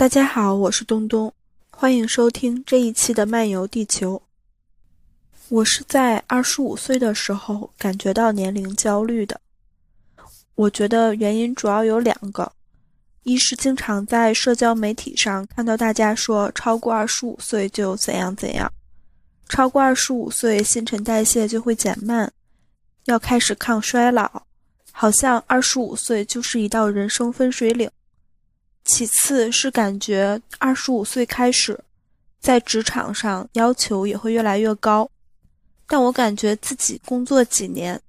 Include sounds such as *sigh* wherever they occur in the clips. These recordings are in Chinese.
大家好，我是东东，欢迎收听这一期的漫游地球。我是在二十五岁的时候感觉到年龄焦虑的。我觉得原因主要有两个：一是经常在社交媒体上看到大家说超过二十五岁就怎样怎样，超过二十五岁新陈代谢就会减慢，要开始抗衰老，好像二十五岁就是一道人生分水岭。其次是感觉二十五岁开始，在职场上要求也会越来越高，但我感觉自己工作几年，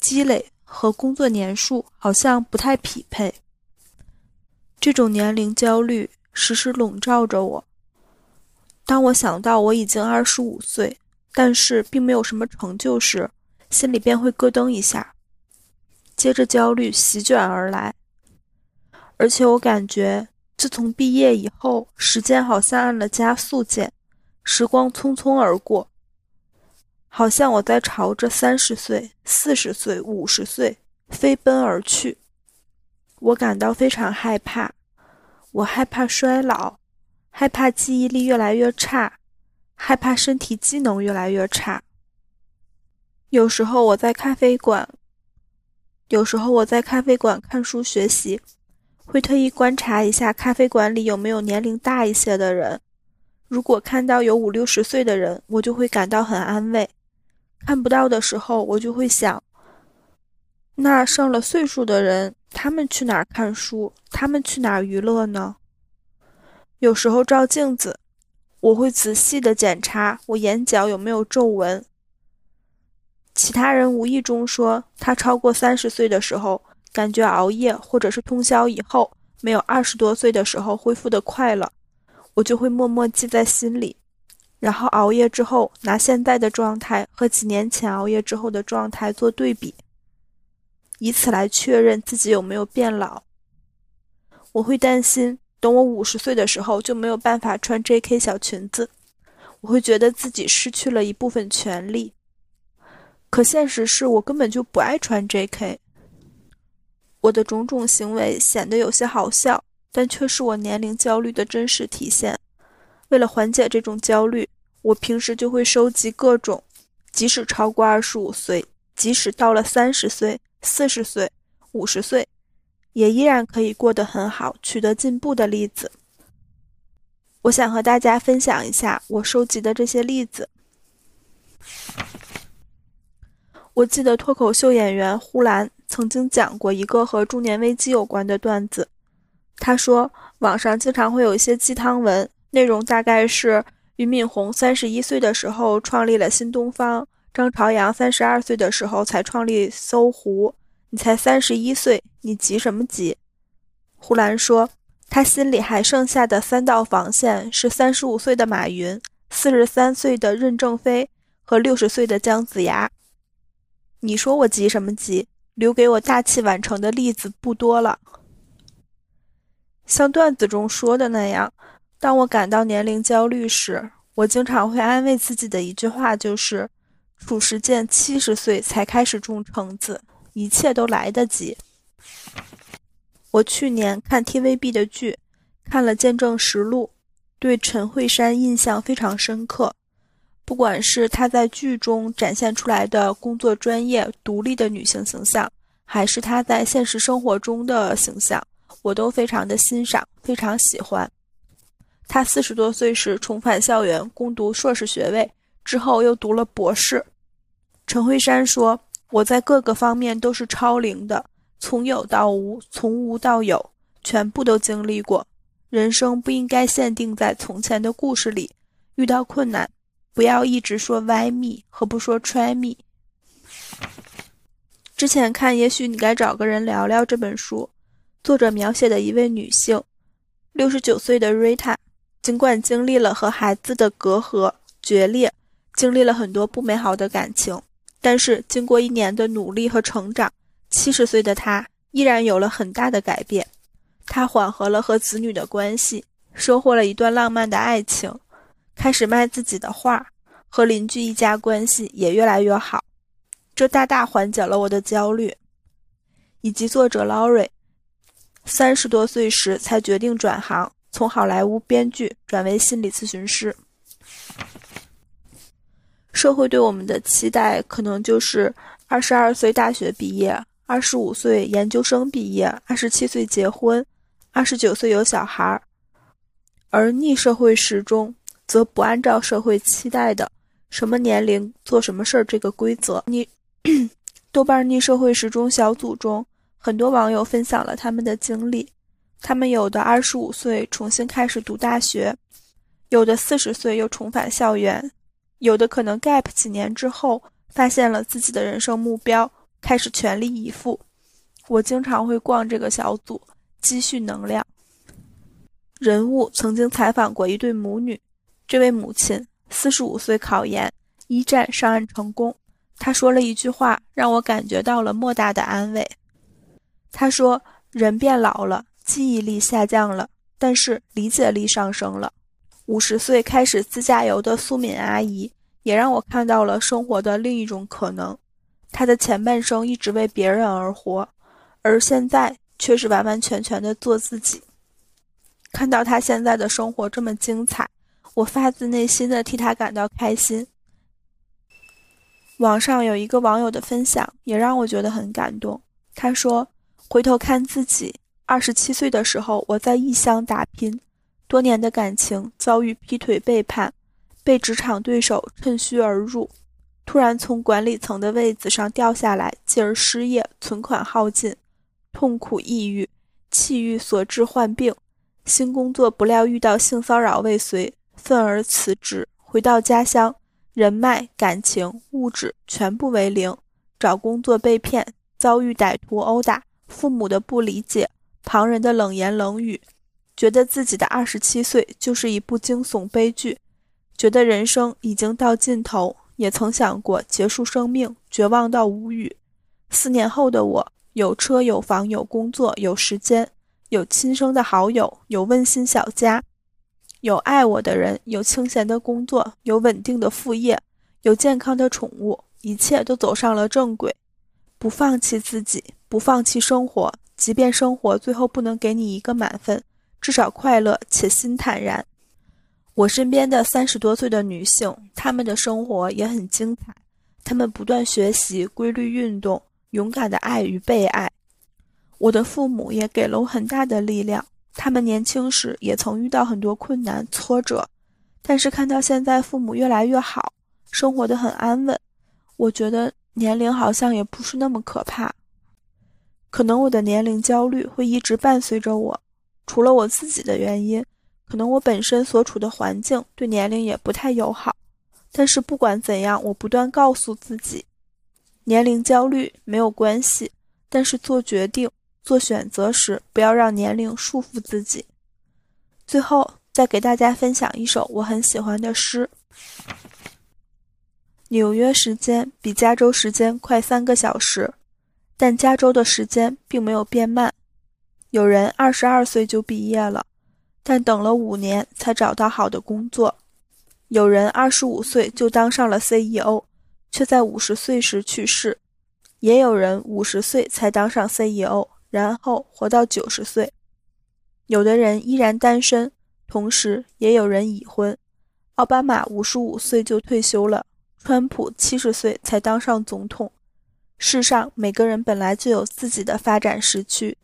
积累和工作年数好像不太匹配。这种年龄焦虑时时笼罩着我。当我想到我已经二十五岁，但是并没有什么成就时，心里便会咯噔一下，接着焦虑席卷而来。而且我感觉，自从毕业以后，时间好像按了加速键，时光匆匆而过，好像我在朝着三十岁、四十岁、五十岁飞奔而去。我感到非常害怕，我害怕衰老，害怕记忆力越来越差，害怕身体机能越来越差。有时候我在咖啡馆，有时候我在咖啡馆看书学习。会特意观察一下咖啡馆里有没有年龄大一些的人，如果看到有五六十岁的人，我就会感到很安慰；看不到的时候，我就会想，那上了岁数的人，他们去哪儿看书？他们去哪儿娱乐呢？有时候照镜子，我会仔细的检查我眼角有没有皱纹。其他人无意中说，他超过三十岁的时候。感觉熬夜或者是通宵以后没有二十多岁的时候恢复的快了，我就会默默记在心里，然后熬夜之后拿现在的状态和几年前熬夜之后的状态做对比，以此来确认自己有没有变老。我会担心，等我五十岁的时候就没有办法穿 J.K. 小裙子，我会觉得自己失去了一部分权利。可现实是我根本就不爱穿 J.K. 我的种种行为显得有些好笑，但却是我年龄焦虑的真实体现。为了缓解这种焦虑，我平时就会收集各种，即使超过二十五岁，即使到了三十岁、四十岁、五十岁，也依然可以过得很好、取得进步的例子。我想和大家分享一下我收集的这些例子。我记得脱口秀演员呼兰。曾经讲过一个和中年危机有关的段子。他说，网上经常会有一些鸡汤文，内容大概是：俞敏洪三十一岁的时候创立了新东方，张朝阳三十二岁的时候才创立搜狐。你才三十一岁，你急什么急？呼兰说，他心里还剩下的三道防线是三十五岁的马云、四十三岁的任正非和六十岁的姜子牙。你说我急什么急？留给我大器晚成的例子不多了。像段子中说的那样，当我感到年龄焦虑时，我经常会安慰自己的一句话就是：“褚时健七十岁才开始种橙子，一切都来得及。”我去年看 TVB 的剧，看了《见证实录》，对陈慧珊印象非常深刻。不管是她在剧中展现出来的工作专业、独立的女性形象，还是她在现实生活中的形象，我都非常的欣赏，非常喜欢。她四十多岁时重返校园攻读硕士学位，之后又读了博士。陈慧珊说：“我在各个方面都是超龄的，从有到无，从无到有，全部都经历过。人生不应该限定在从前的故事里，遇到困难。”不要一直说 “why me” 和不说 “try me”。之前看《也许你该找个人聊聊》这本书，作者描写的一位女性，六十九岁的瑞塔，尽管经历了和孩子的隔阂决裂，经历了很多不美好的感情，但是经过一年的努力和成长，七十岁的她依然有了很大的改变。她缓和了和子女的关系，收获了一段浪漫的爱情。开始卖自己的画，和邻居一家关系也越来越好，这大大缓解了我的焦虑。以及作者劳瑞，三十多岁时才决定转行，从好莱坞编剧转为心理咨询师。社会对我们的期待，可能就是二十二岁大学毕业，二十五岁研究生毕业，二十七岁结婚，二十九岁有小孩儿。而逆社会时钟，则不按照社会期待的什么年龄做什么事儿这个规则。你 *clears throat* 豆瓣逆社会时钟小组中，很多网友分享了他们的经历。他们有的二十五岁重新开始读大学，有的四十岁又重返校园。有的可能 gap 几年之后，发现了自己的人生目标，开始全力以赴。我经常会逛这个小组，积蓄能量。人物曾经采访过一对母女，这位母亲四十五岁考研一战上岸成功，她说了一句话，让我感觉到了莫大的安慰。她说：“人变老了，记忆力下降了，但是理解力上升了。”五十岁开始自驾游的苏敏阿姨，也让我看到了生活的另一种可能。她的前半生一直为别人而活，而现在却是完完全全的做自己。看到她现在的生活这么精彩，我发自内心的替他感到开心。网上有一个网友的分享，也让我觉得很感动。他说：“回头看自己二十七岁的时候，我在异乡打拼。”多年的感情遭遇劈腿背叛，被职场对手趁虚而入，突然从管理层的位子上掉下来，继而失业，存款耗尽，痛苦抑郁，气郁所致患病。新工作不料遇到性骚扰未遂，愤而辞职，回到家乡，人脉、感情、物质全部为零，找工作被骗，遭遇歹徒殴打，父母的不理解，旁人的冷言冷语。觉得自己的二十七岁就是一部惊悚悲剧，觉得人生已经到尽头，也曾想过结束生命，绝望到无语。四年后的我，有车有房有工作有时间，有亲生的好友，有温馨小家，有爱我的人，有清闲的工作，有稳定的副业，有健康的宠物，一切都走上了正轨。不放弃自己，不放弃生活，即便生活最后不能给你一个满分。至少快乐且心坦然。我身边的三十多岁的女性，她们的生活也很精彩。她们不断学习、规律运动、勇敢的爱与被爱。我的父母也给了我很大的力量。他们年轻时也曾遇到很多困难挫折，但是看到现在父母越来越好，生活的很安稳，我觉得年龄好像也不是那么可怕。可能我的年龄焦虑会一直伴随着我。除了我自己的原因，可能我本身所处的环境对年龄也不太友好。但是不管怎样，我不断告诉自己，年龄焦虑没有关系。但是做决定、做选择时，不要让年龄束缚自己。最后，再给大家分享一首我很喜欢的诗：纽约时间比加州时间快三个小时，但加州的时间并没有变慢。有人二十二岁就毕业了，但等了五年才找到好的工作；有人二十五岁就当上了 CEO，却在五十岁时去世；也有人五十岁才当上 CEO，然后活到九十岁。有的人依然单身，同时也有人已婚。奥巴马五十五岁就退休了，川普七十岁才当上总统。世上每个人本来就有自己的发展时区。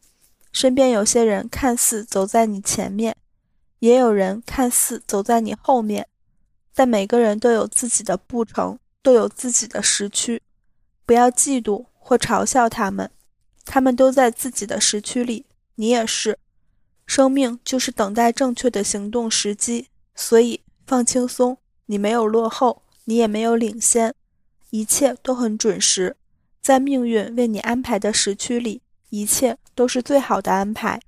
身边有些人看似走在你前面，也有人看似走在你后面，但每个人都有自己的步程，都有自己的时区。不要嫉妒或嘲笑他们，他们都在自己的时区里，你也是。生命就是等待正确的行动时机，所以放轻松，你没有落后，你也没有领先，一切都很准时，在命运为你安排的时区里。一切都是最好的安排。